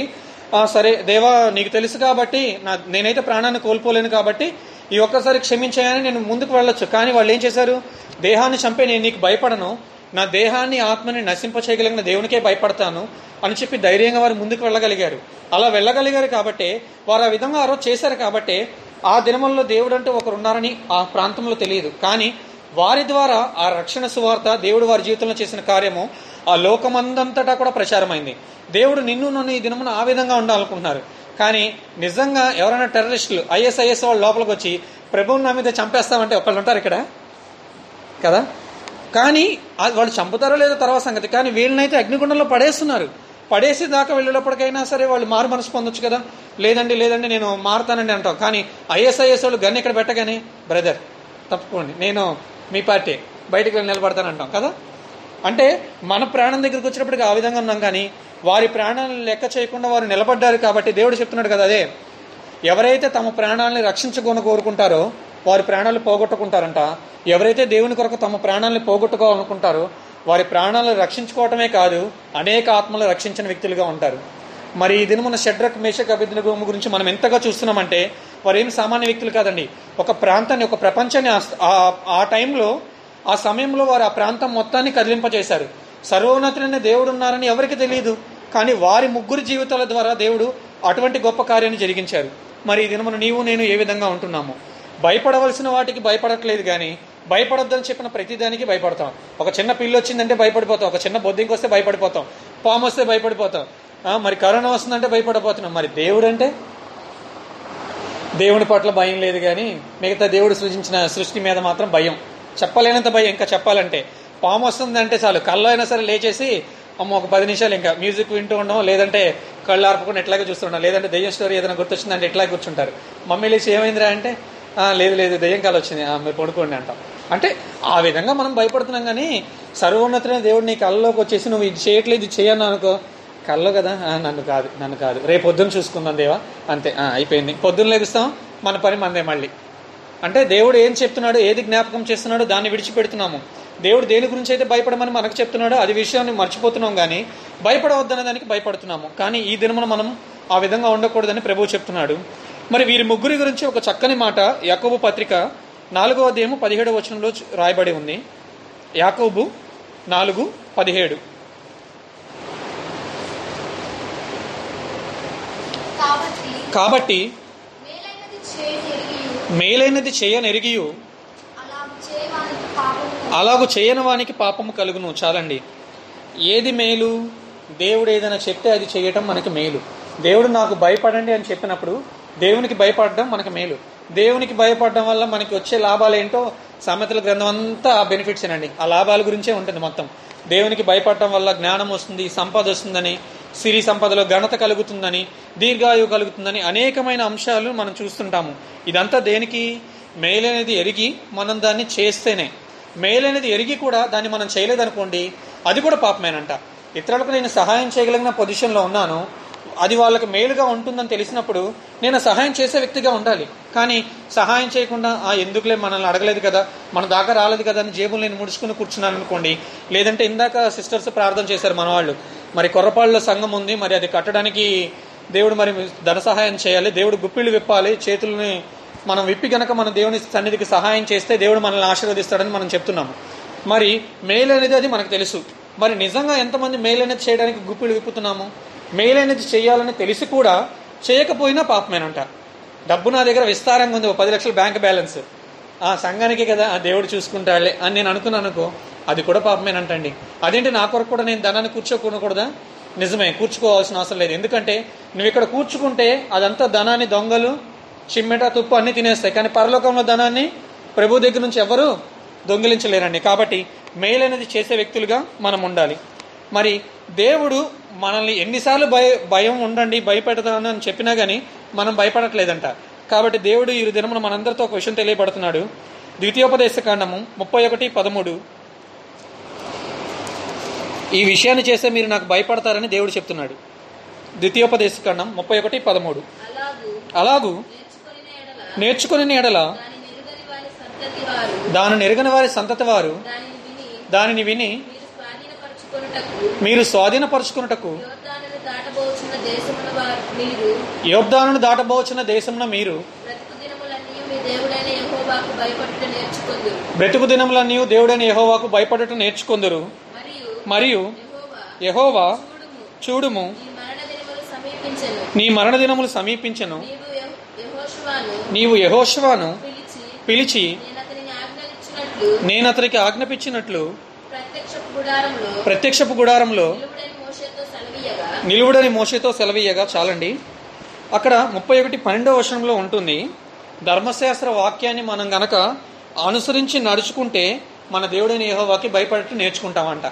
సరే దేవా నీకు తెలుసు కాబట్టి నా నేనైతే ప్రాణాన్ని కోల్పోలేను కాబట్టి ఈ ఒక్కసారి క్షమించాయని నేను ముందుకు వెళ్ళొచ్చు. కానీ వాళ్ళు ఏం చేశారు? దేహాన్ని చంపే నేను నీకు భయపడను. నా దేహాన్ని ఆత్మని నశింపచేయగలిగిన దేవునికే భయపడతాను అని చెప్పి ధైర్యంగా వారు ముందుకు వెళ్ళగలిగారు. అలా వెళ్ళగలిగారు కాబట్టి వారు ఆ విధంగా ఆ రోజు చేశారు కాబట్టి ఆ దినముల్లో దేవుడు అంటే ఒకరు ఉన్నారని ఆ ప్రాంతంలో తెలియదు. కానీ వారి ద్వారా ఆ రక్షణ సువార్త దేవుడు వారి జీవితంలో చేసిన కార్యము ఆ లోకమందంతటా కూడా ప్రచారమైంది. దేవుడు నిన్ను నన్ను ఈ దినమున ఆ విధంగా ఉండాలనుకుంటున్నారు. కానీ నిజంగా ఎవరైనా టెర్రరిస్టులు ఐఎస్ఐఎస్ వాళ్ళు లోపలికి వచ్చి ప్రభువుని నా మీద చంపేస్తామంటే ఒకళ్ళు ఉంటారు ఇక్కడ? కదా? కానీ వాళ్ళు చంపుతారో లేదో తర్వాత సంగతి. కానీ వీళ్ళనైతే అగ్నిగుండంలో పడేస్తున్నారు. పడేసి దాకా వెళ్ళేటప్పటికైనా సరే వాళ్ళు మారు మనసు పొందొచ్చు కదా? లేదండి లేదండి నేను మారుతానండి అంటాం. కానీ ఐఎస్ఐఎస్ వాళ్ళు గన్ ఇక్కడ పెట్టగానే బ్రదర్ తప్పుకోండి నేను మీ పార్టీ బయటికి వెళ్ళి నిలబడతానంటాం. కదా? అంటే మన ప్రాణం దగ్గరికి వచ్చినప్పటికి ఆ విధంగా ఉన్నాం కానీ వారి ప్రాణాలను లెక్క చేయకుండా వారు నిలబడ్డారు కాబట్టి దేవుడు చెప్తున్నాడు కదా అదే ఎవరైతే తమ ప్రాణాలని రక్షించుకొని కోరుకుంటారో వారి ప్రాణాలు పోగొట్టుకుంటారంట. ఎవరైతే దేవుని కొరకు తమ ప్రాణాలను పోగొట్టుకోవాలనుకుంటారో వారి ప్రాణాలను రక్షించుకోవటమే కాదు అనేక ఆత్మలు రక్షించిన వ్యక్తులుగా ఉంటారు. మరి ఈ దినమున షడ్రక్ మేషక్ అభిజ్ఞ గురించి మనం ఎంతగా చూస్తున్నామంటే వారు ఏం సామాన్య వ్యక్తులు కాదండి. ఒక ప్రాంతాన్ని ఒక ప్రపంచాన్ని ఆ- ఆ- ఆ టైంలో ఆ సమయంలో వారు ఆ ప్రాంతం మొత్తాన్ని కదిలింపజేశారు. సర్వోన్నతులైన దేవుడు ఉన్నారని ఎవరికి తెలియదు. కానీ వారి ముగ్గురు జీవితాల ద్వారా దేవుడు అటువంటి గొప్ప కార్యాన్ని జరిగించారు. మరి ఈ దినమున నీవు నేను ఏ విధంగా ఉంటున్నాము? భయపడవలసిన వాటికి భయపడట్లేదు కానీ భయపడొద్దని చెప్పిన ప్రతిదానికి భయపడతాం. ఒక చిన్న పిల్లి వచ్చిందంటే భయపడిపోతాం. ఒక చిన్న బొద్దింకి వస్తే భయపడిపోతాం. పాము వస్తే భయపడిపోతాం. మరి కరోనా వస్తుందంటే భయపడిపోతున్నాం మరి దేవుడు అంటే దేవుని పట్ల భయం లేదు కానీ మిగతా దేవుడు సృజించిన సృష్టి మీద మాత్రం భయం. చెప్పలేనంత భయం. ఇంకా చెప్పాలంటే పాము వస్తుందంటే చాలు. కళ్ళు అయినా సరే లేచేసి అమ్మ ఒక పది నిమిషాలు ఇంకా. మ్యూజిక్ వింటూ ఉండడం లేదంటే కళ్ళు ఆర్పకుండా ఎట్లాగే చూస్తుండం లేదంటే దెయ్యం స్టోరీ ఏదైనా గుర్తొచ్చిందంటే ఎట్లా కూర్చుంటారు. మమ్మీ లేచి ఏమైందిరా అంటే లేదు లేదు దెయ్యం కాలు వచ్చింది. మీరు పడుకోండి అంటాం. అంటే ఆ విధంగా మనం భయపడుతున్నాం కానీ సర్వోన్నతులైన దేవుడు నీ కళ్ళలోకి వచ్చేసి నువ్వు ఇది చేయట్లేదు ఇది చేయను అనుకో. కళ్ళు కదా? నన్ను కాదు నన్ను కాదు. రేపు పొద్దున్న చూసుకుందాం దేవా. అంతే అయిపోయింది. పొద్దున్న లేపిస్తాం మన పని మనదే మళ్ళీ. అంటే దేవుడు ఏం చెప్తున్నాడు ఏది జ్ఞాపకం చేస్తున్నాడో దాన్ని విడిచిపెడుతున్నాము. దేవుడు దేని గురించి అయితే భయపడమని మనకు చెప్తున్నాడో అది విషయాన్ని మర్చిపోతున్నాం కానీ భయపడవద్దనే దానికి భయపడుతున్నాము. కానీ ఈ దినమున మనం ఆ విధంగా ఉండకూడదని ప్రభువు చెప్తున్నాడు. మరి వీరి ముగ్గురి గురించి ఒక చక్కని మాట యాకోబు పత్రిక నాలుగో అధ్యాయము పదిహేడవ వచనంలో రాయబడి ఉంది. యాకోబు నాలుగు పదిహేడు. కాబట్టి మేలైనది చేయనెరిగియు అలాగు చేయని వానికి పాపము కలుగును. చాలండి. ఏది మేలు? దేవుడు ఏదైనా చెప్తే అది చేయటం మనకి మేలు. దేవుడు నాకు భయపడండి అని చెప్పినప్పుడు దేవునికి భయపడడం మనకి మేలు. దేవునికి భయపడడం వల్ల మనకి వచ్చే లాభాలు ఏంటో సామెతల గ్రంథం అంతా బెనిఫిట్స్ అండి ఆ లాభాల గురించే ఉంటుంది మొత్తం. దేవునికి భయపడటం వల్ల జ్ఞానం వస్తుంది సంపద వస్తుందని సిరి సంపదలో ఘనత కలుగుతుందని దీర్ఘాయువు కలుగుతుందని అనేకమైన అంశాలు మనం చూస్తుంటాము. ఇదంతా దేనికి? మేలనేది ఎరిగి మనం దాన్ని చేస్తేనే. మేలనేది ఎరిగి కూడా దాన్ని మనం చేయలేదనుకోండి అది కూడా పాపమేనంట. ఇతరులకు నేను సహాయం చేయగలిగిన పొజిషన్లో ఉన్నాను అది వాళ్ళకి మేలుగా ఉంటుందని తెలిసినప్పుడు నేను సహాయం చేసే వ్యక్తిగా ఉండాలి. కానీ సహాయం చేయకుండా ఆ ఎందుకులే మనల్ని అడగలేదు కదా మన దాకా రాలేదు కదా అని జేబులు నేను ముడుచుకుని కూర్చున్నాను అనుకోండి లేదంటే ఇందాక సిస్టర్స్ ప్రార్థన చేశారు మన వాళ్ళు మరి కొర్రపాళ్ళలో సంఘం ఉంది మరి అది కట్టడానికి దేవుడు మరి ధన సహాయం చేయాలి దేవుడు గుప్పిళ్ళు విప్పాలి చేతుల్ని మనం విప్పి గనక మన దేవుని సన్నిధికి సహాయం చేస్తే దేవుడు మనల్ని ఆశీర్వదిస్తాడని మనం చెప్తున్నాము. మరి మేలు అనేది అది మనకు తెలుసు. మరి నిజంగా ఎంతమంది మేలు అనేది చేయడానికి గుప్పిళ్ళు విప్పుతున్నాము? మేలు అనేది చేయాలని తెలిసి కూడా చేయకపోయినా పాపమేనంట. డబ్బు నా దగ్గర విస్తారంగా ఉంది ఓ పది లక్షల బ్యాంక్ బ్యాలెన్స్. ఆ సంఘానికి కదా ఆ దేవుడు చూసుకుంటాడే అని నేను అనుకున్నాను అనుకో అది కూడా పాపమేనంటండి. అదేంటి నా కొరకు కూడా నేను ధనాన్ని కూర్చోకూడకూడదా నిజమే కూర్చుకోవాల్సిన అవసరం లేదు. ఎందుకంటే నువ్వు ఇక్కడ కూర్చుకుంటే అదంతా ధనాన్ని దొంగలు చిమ్మెట తుప్పు అన్ని తినేస్తాయి. కానీ పరలోకంలో ధనాన్ని ప్రభు దగ్గర నుంచి ఎవరు దొంగిలించలేరండి. కాబట్టి మేలు అనేది చేసే వ్యక్తులుగా మనం ఉండాలి. మరి దేవుడు మనల్ని ఎన్నిసార్లు భయ భయం ఉండండి భయపెడతాను అని చెప్పినా కానీ మనం భయపడట్లేదంట. కాబట్టి దేవుడు ఈ దినమున మనందరితో ఒక విషయం తెలియబడుతున్నాడు ద్వితీయోపదేశ కాండము ముప్పై ఒకటి పదమూడు. ఈ విషయాన్ని చేస్తే మీరు నాకు భయపడతారని దేవుడు చెప్తున్నాడు. ద్వితీయోపదేశ కాండం ముప్పై ఒకటి పదమూడు. అలాగూ. అలాగూ. నేర్చుకుని ఎడల దాని నిరుగని వారి సంతతి వారు దానిని ఎరగని వారి సంతతి వారు దానిని విని మీరు స్వాధీనపరుచుకున్నటకు యోర్దానును దేశమున మీరు దాటబోచిన దేశంలో మీరు బ్రతుకు దినములన్నీ దేవుడైన యహోవాకు భయపడట భయపడటం నేర్చుకుందరు. మరియు యహోవా చూడుము. నీ మరణ దినములు సమీపించెను నీ మరణ దినములు సమీపించను నీవు యెహో- యెహోషువను నీవు యెహోషువాను పిలిచి నేను అతనికి ఆజ్ఞాపించినట్లు ప్రత్యక్షపు గుడారంలో నిలువుడైన మోషేతో సెలవీయగా. నిలువుడని మోషేతో సెలవీయగా చాలండి. అక్కడ ముప్పై ఒకటి పన్నెండవ వర్షంలో ఉంటుంది ధర్మశాస్త్ర వాక్యాన్ని మనం గనక అనుసరించి నడుచుకుంటే మన దేవుడైన యెహోవాకి భయపడటం నేర్చుకుంటామంట.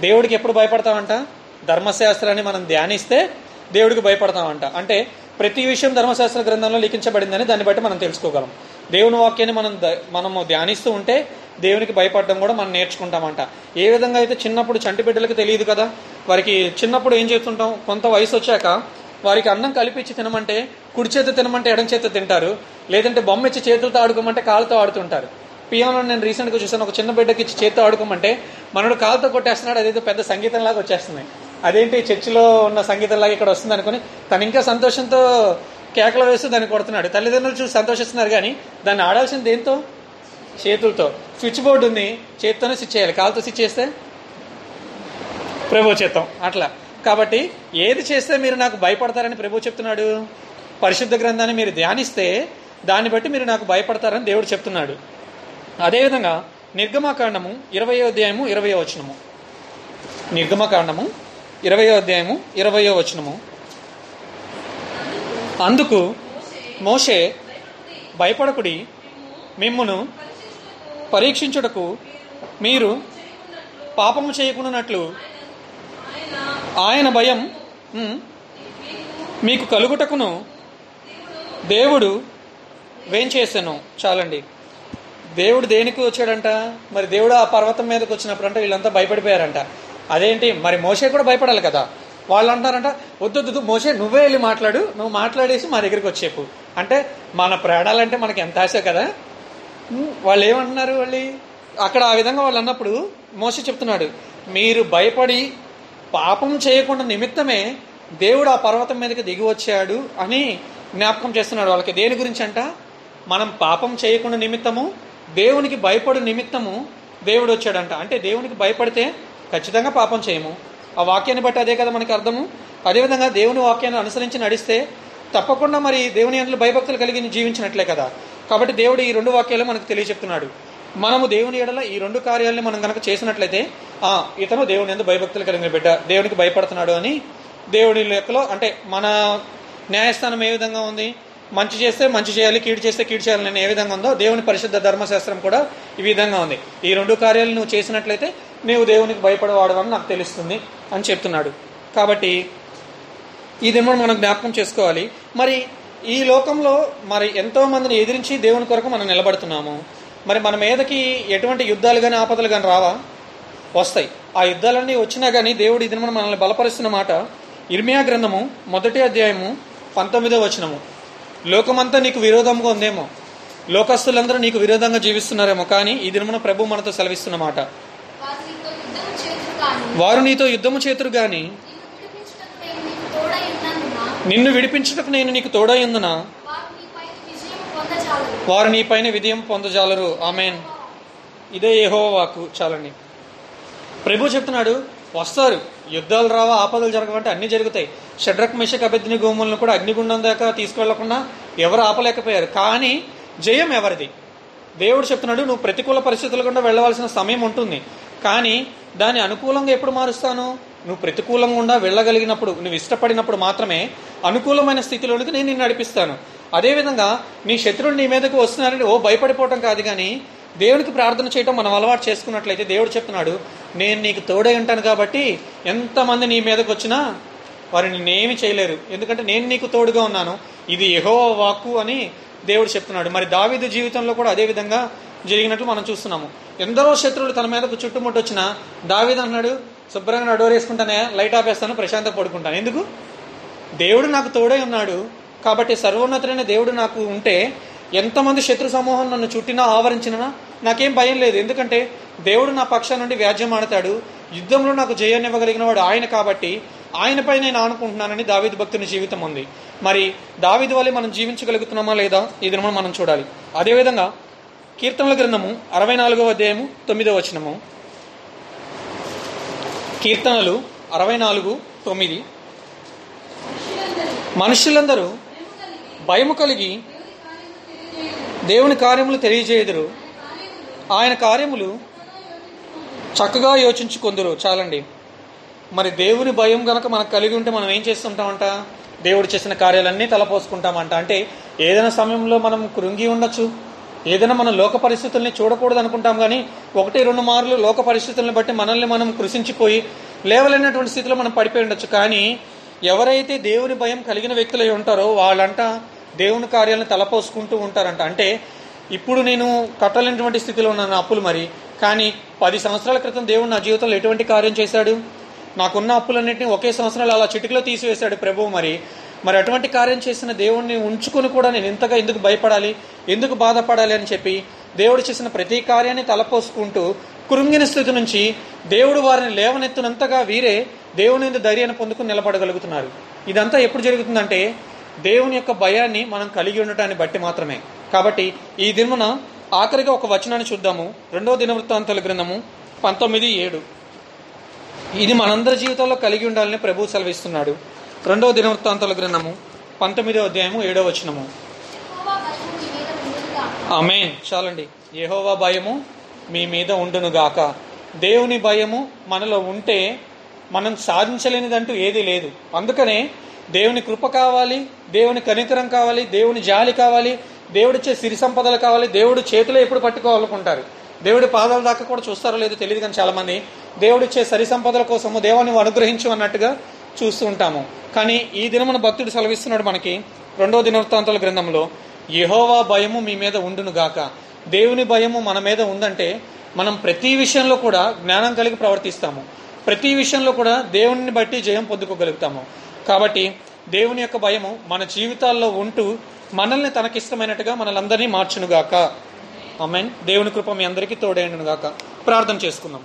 దేవుడికి ఎప్పుడు భయపడతామంట? ధర్మశాస్త్రాన్ని మనం ధ్యానిస్తే దేవుడికి భయపడతామంట. అంటే ప్రతి విషయం ధర్మశాస్త్ర గ్రంథంలో లిఖించబడిందని దాన్ని బట్టి మనం తెలుసుకోగలం. దేవుని వాక్యాన్ని మనం మనము ధ్యానిస్తూ ఉంటే దేవునికి భయపడడం కూడా మనం నేర్చుకుంటామంట. ఏ విధంగా అయితే చిన్నప్పుడు చంటి బిడ్డలకు తెలియదు కదా? వారికి చిన్నప్పుడు ఏం చేస్తుంటాం? కొంత వయసు వచ్చాక వారికి అన్నం కలిపించి తినమంటే కుడి చేత తినమంటే ఎడం చేత తింటారు. లేదంటే బొమ్మ ఇచ్చి చేతులతో ఆడుకోమంటే కాళ్ళతో ఆడుతుంటారు. పియానో నేను రీసెంట్గా చూసాను ఒక చిన్న బిడ్డకి ఇచ్చి చేతితో ఆడుకోమంటే మనడు కాలుతో కొట్టేస్తున్నాడు అదేదో పెద్ద సంగీతంలాగా వచ్చేస్తుంది. అదేంటి చర్చిలో ఉన్న సంగీతంలాగా ఇక్కడ వస్తుంది అనుకుని తను ఇంకా సంతోషంతో కేకలు వేస్తూ దాన్ని కొడుతున్నాడు. తల్లిదండ్రులు చూసి సంతోషిస్తున్నారు కానీ దాన్ని ఆడాల్సింది దేంతో? చేతులతో. స్విచ్ బోర్డు ఉంది. చేత్తోనే స్విచ్ చేయాలి. కాలుతో స్విచ్ చేస్తే? ప్రభు చేత్తాం. అట్లా. కాబట్టి ఏది చేస్తే మీరు నాకు భయపడతారని ప్రభు చెప్తున్నాడు? పరిశుద్ధ గ్రంథాన్ని మీరు ధ్యానిస్తే దాన్ని బట్టి మీరు నాకు భయపడతారని దేవుడు చెప్తున్నాడు. అదేవిధంగా నిర్గమాకాండము ఇరవయో అధ్యాయము ఇరవయో వచనము. నిర్గమకాండము ఇరవయో అధ్యాయము ఇరవయో వచనము. అందుకు మోషే భయపడకుడి మిమ్మును పరీక్షించుటకు మీరు పాపము చేయకుండానట్లు ఆయన భయం మీకు కలుగుటకును దేవుడు వేంచేసాను. చాలండి. దేవుడు దేనికి వచ్చాడంట? మరి దేవుడు ఆ పర్వతం మీదకి వచ్చినప్పుడు అంటే వీళ్ళంతా భయపడిపోయారంట. అదేంటి? మరి మోసే కూడా భయపడాలి కదా. వాళ్ళు అంటారంట వద్దు మోసే నువ్వే వెళ్ళి మాట్లాడు. నువ్వు మాట్లాడేసి మా దగ్గరికి వచ్చేపు అంటే మన ప్రాణాలంటే మనకి ఎంత ఆశ కదా? వాళ్ళు ఏమంటున్నారు వాళ్ళు అక్కడ ఆ విధంగా వాళ్ళు అన్నప్పుడు మోసే చెప్తున్నాడు మీరు భయపడి పాపం చేయకుండా నిమిత్తమే దేవుడు ఆ పర్వతం మీదకి దిగి వచ్చాడు అని జ్ఞాపకం చేస్తున్నాడు వాళ్ళకి. దేని గురించి అంట? మనం పాపం చేయకుండా నిమిత్తము దేవునికి భయపడు నిమిత్తము దేవుడు వచ్చాడంట. అంటే దేవునికి భయపడితే ఖచ్చితంగా పాపం చేయము. ఆ వాక్యాన్ని బట్టి అదే కదా మనకి అర్థము. అదేవిధంగా దేవుని వాక్యాన్ని అనుసరించి నడిస్తే తప్పకుండా మరి దేవుని అందులో భయభక్తులు కలిగి జీవించినట్లే కదా. కాబట్టి దేవుడు ఈ రెండు వాక్యాలు మనకు తెలియచెప్తున్నాడు మనము దేవుని ఎడల ఈ రెండు కార్యాలని మనం కనుక చేసినట్లయితే ఆ ఇతను దేవుని ఎందుకు భయభక్తులు కలిగిన బిడ్డ దేవునికి భయపడుతున్నాడు అని దేవుడి లెక్కలో అంటే మన న్యాయస్థానం ఏ విధంగా ఉంది? మంచి చేస్తే మంచి చేయాలి కీడు చేస్తే కీడు చేయాలని ఏ విధంగా ఉందో దేవుని పరిశుద్ధ ధర్మశాస్త్రం కూడా ఈ విధంగా ఉంది. ఈ రెండు కార్యాలు నువ్వు చేసినట్లయితే నీవు దేవునికి భయపడవాడు అని నాకు తెలుస్తుంది అని చెప్తున్నాడు. కాబట్టి ఇది మనం మనం జ్ఞాపకం చేసుకోవాలి. మరి ఈ లోకంలో మరి ఎంతో మందిని ఎదిరించి దేవుని కొరకు మనం నిలబడుతున్నాము. మరి మన మీదకి ఎటువంటి యుద్ధాలు కానీ ఆపదలు కానీ రావా? వస్తాయి. ఆ యుద్ధాలన్నీ వచ్చినా కానీ దేవుడు ఇది మనల్ని బలపరుస్తున్న మాట ఇర్మియా గ్రంథము మొదటి అధ్యాయము పంతొమ్మిదో వచనము. లోకమంతా నీకు విరోధంగా ఉందేమో. లోకస్తులందరూ నీకు విరోధంగా జీవిస్తున్నారేమో కానీ ఈ దినమున ప్రభు మనతో సెలవిస్తున్న మాట వారు నీతో యుద్ధము చేతురు కానీ వారు నీతో యుద్ధము చేతురు గాని నిన్ను విడిపించుటకు నేను నీకు తోడయ్యందున వారు నీపైన విజయం పొందజాలరు. ఆమెన్. ఇదే ఏహో వాకు చాలండి. ప్రభు చెప్తున్నాడు వస్తారు. యుద్ధాలు రావా ఆపదలు జరగవంటే అన్ని జరుగుతాయి. షడ్రక్ మిషక్ అభ్యర్థిని గోములను కూడా అగ్నిగుండం దాకా తీసుకువెళ్ళకుండా ఎవరు ఆపలేకపోయారు. కానీ జయం ఎవరిది? దేవుడు చెప్తున్నాడు నువ్వు ప్రతికూల పరిస్థితుల గుండా వెళ్ళవలసిన సమయం ఉంటుంది. కానీ దాన్ని అనుకూలంగా ఎప్పుడు మారుస్తాను? నువ్వు ప్రతికూలంగా ఉండా వెళ్ళగలిగినప్పుడు నువ్వు ఇష్టపడినప్పుడు మాత్రమే అనుకూలమైన స్థితిలోనికి నేను నిన్ను నడిపిస్తాను. అదేవిధంగా నీ శత్రువులు నీ మీదకు వస్తున్నారని ఓ భయపడిపోవటం కాదు కానీ దేవునికి ప్రార్థన చేయటం మనం అలవాటు చేసుకున్నట్లయితే దేవుడు చెప్తున్నాడు నేను నీకు తోడై ఉంటాను కాబట్టి ఎంతమంది నీ మీదకు వచ్చినా వారు నిన్నేమి చేయలేరు. ఎందుకంటే నేను నీకు తోడుగా ఉన్నాను. ఇది యహో వాక్కు అని దేవుడు చెప్తున్నాడు. మరి దావీదు జీవితంలో కూడా అదే విధంగా జరిగినట్లు మనం చూస్తున్నాము. ఎందరో శత్రువులు తన మీదకు చుట్టుముట్టు వచ్చినా అన్నాడు శుభ్రంగా నడోరేసుకుంటానే లైట్ ఆపేస్తాను ప్రశాంత పడుకుంటాను. ఎందుకు? దేవుడు నాకు తోడై ఉన్నాడు కాబట్టి సర్వోన్నతుడైన దేవుడు నాకు ఉంటే ఎంతమంది శత్రు సమూహం నన్ను చుట్టినా ఆవరించినా నాకేం భయం లేదు. ఎందుకంటే దేవుడు నా పక్షం నుండి వ్యాజ్యం ఆడతాడు యుద్ధంలో నాకు జయాన్నివ్వగలిగిన వాడు ఆయన కాబట్టి ఆయనపై నేను ఆనుకుంటున్నానని దావీదు భక్తుని జీవితం ఉంది. మరి దావీదు వల్లే మనం జీవించగలుగుతున్నామా లేదా? ఇది మనం మనం చూడాలి. అదేవిధంగా కీర్తనల గ్రంథము అరవై నాలుగవ అధ్యాయము తొమ్మిదవ వచనము. కీర్తనలు అరవై నాలుగు తొమ్మిది. మనుషులందరూ భయము కలిగి దేవుని కార్యములు తెలియజేయుదురు. ఆయన కార్యములు చక్కగా యోచించుకుందరు. చాలండి. మరి దేవుని భయం గనక మనకు కలిగి ఉంటే మనం ఏం చేస్తుంటామంట? దేవుడు చేసిన కార్యాలన్నీ తలపోసుకుంటామంట. అంటే ఏదైనా సమయంలో మనం కృంగి ఉండొచ్చు. ఏదైనా మనం లోక పరిస్థితుల్ని చూడకూడదు అనుకుంటాం కానీ ఒకటి రెండు మార్లు లోక పరిస్థితుల్ని బట్టి మనల్ని మనం కృషించిపోయి లేవలేనటువంటి స్థితిలో మనం పడిపోయి ఉండొచ్చు. కానీ ఎవరైతే దేవుని భయం కలిగిన వ్యక్తులై ఉంటారో వాళ్ళంట దేవుని కార్యాలను తలపోసుకుంటూ ఉంటారంట. అంటే ఇప్పుడు నేను కట్టలేనటువంటి స్థితిలో ఉన్నాను అప్పులు మరి. కానీ పది సంవత్సరాల క్రితం దేవుడు నా జీవితంలో ఎటువంటి కార్యం చేశాడు? నాకున్న అప్పులన్నింటినీ ఒకే సంవత్సరాలు అలా చిటికలో తీసివేశాడు ప్రభువు మరి. మరి అటువంటి కార్యం చేసిన దేవుణ్ణి ఉంచుకుని కూడా నేను ఇంతగా ఎందుకు భయపడాలి ఎందుకు బాధపడాలి అని చెప్పి దేవుడు చేసిన ప్రతి కార్యాన్ని తలపోసుకుంటూ కృంగిన స్థితి నుంచి దేవుడు వారిని లేవనెత్తునంతగా వీరే దేవుని మీద ధైర్యాన్ని పొందుకుని నిలబడగలుగుతున్నారు. ఇదంతా ఎప్పుడు జరుగుతుందంటే దేవుని యొక్క భయాన్ని మనం కలిగి ఉండటాన్ని బట్టి మాత్రమే. కాబట్టి ఈ దినమున ఆఖరిగా ఒక వచనాన్ని చూద్దాము. రెండవ దినవృత్తాంతాల గ్రంథము పంతొమ్మిది ఏడు. ఇది మనందరి జీవితంలో కలిగి ఉండాలని ప్రభు సెలవిస్తున్నాడు. రెండవ దినవృత్తాంతాల గ్రంథము పంతొమ్మిదవ అధ్యాయము ఏడవ వచనము. ఆమెన్. చాలండి. యెహోవా భయము మీ మీద ఉండునుగాక. దేవుని భయము మనలో ఉంటే మనం సాధించలేనిదంటూ ఏదీ లేదు. అందుకనే దేవుని కృప కావాలి దేవుని కనికరం కావాలి దేవుని జాలి కావాలి దేవుడిచ్చే సిరి సంపదలు కావాలి దేవుడు చేతిలో ఎప్పుడు పట్టుకోవాలనుకుంటారు. దేవుడి పాదాల దాకా కూడా చూస్తారో లేదో తెలియదు కానీ చాలా మంది దేవుడిచ్చే సరి సంపదల కోసము దేవాన్ని నువ్వు అనుగ్రహించు అన్నట్టుగా చూస్తూ ఉంటాము. కానీ ఈ దినమున భక్తుడు సెలవిస్తున్నాడు మనకి రెండో దినవృత్తాంతాల గ్రంథంలో యహోవా భయము మీ మీద ఉండును గాక. దేవుని భయము మన మీద ఉందంటే మనం ప్రతి విషయంలో కూడా జ్ఞానం కలిగి ప్రవర్తిస్తాము. ప్రతి విషయంలో కూడా దేవుని బట్టి జయం పొందుకోగలుగుతాము. కాబట్టి దేవుని యొక్క భయము మన జీవితాల్లో ఉంటూ మనల్ని తనకిష్టమైనట్టుగా మనలందరినీ మార్చునుగాక ఆమెన్. దేవుని కృప మీ అందరికీ తోడైనగాక ప్రార్థన చేసుకుందాం.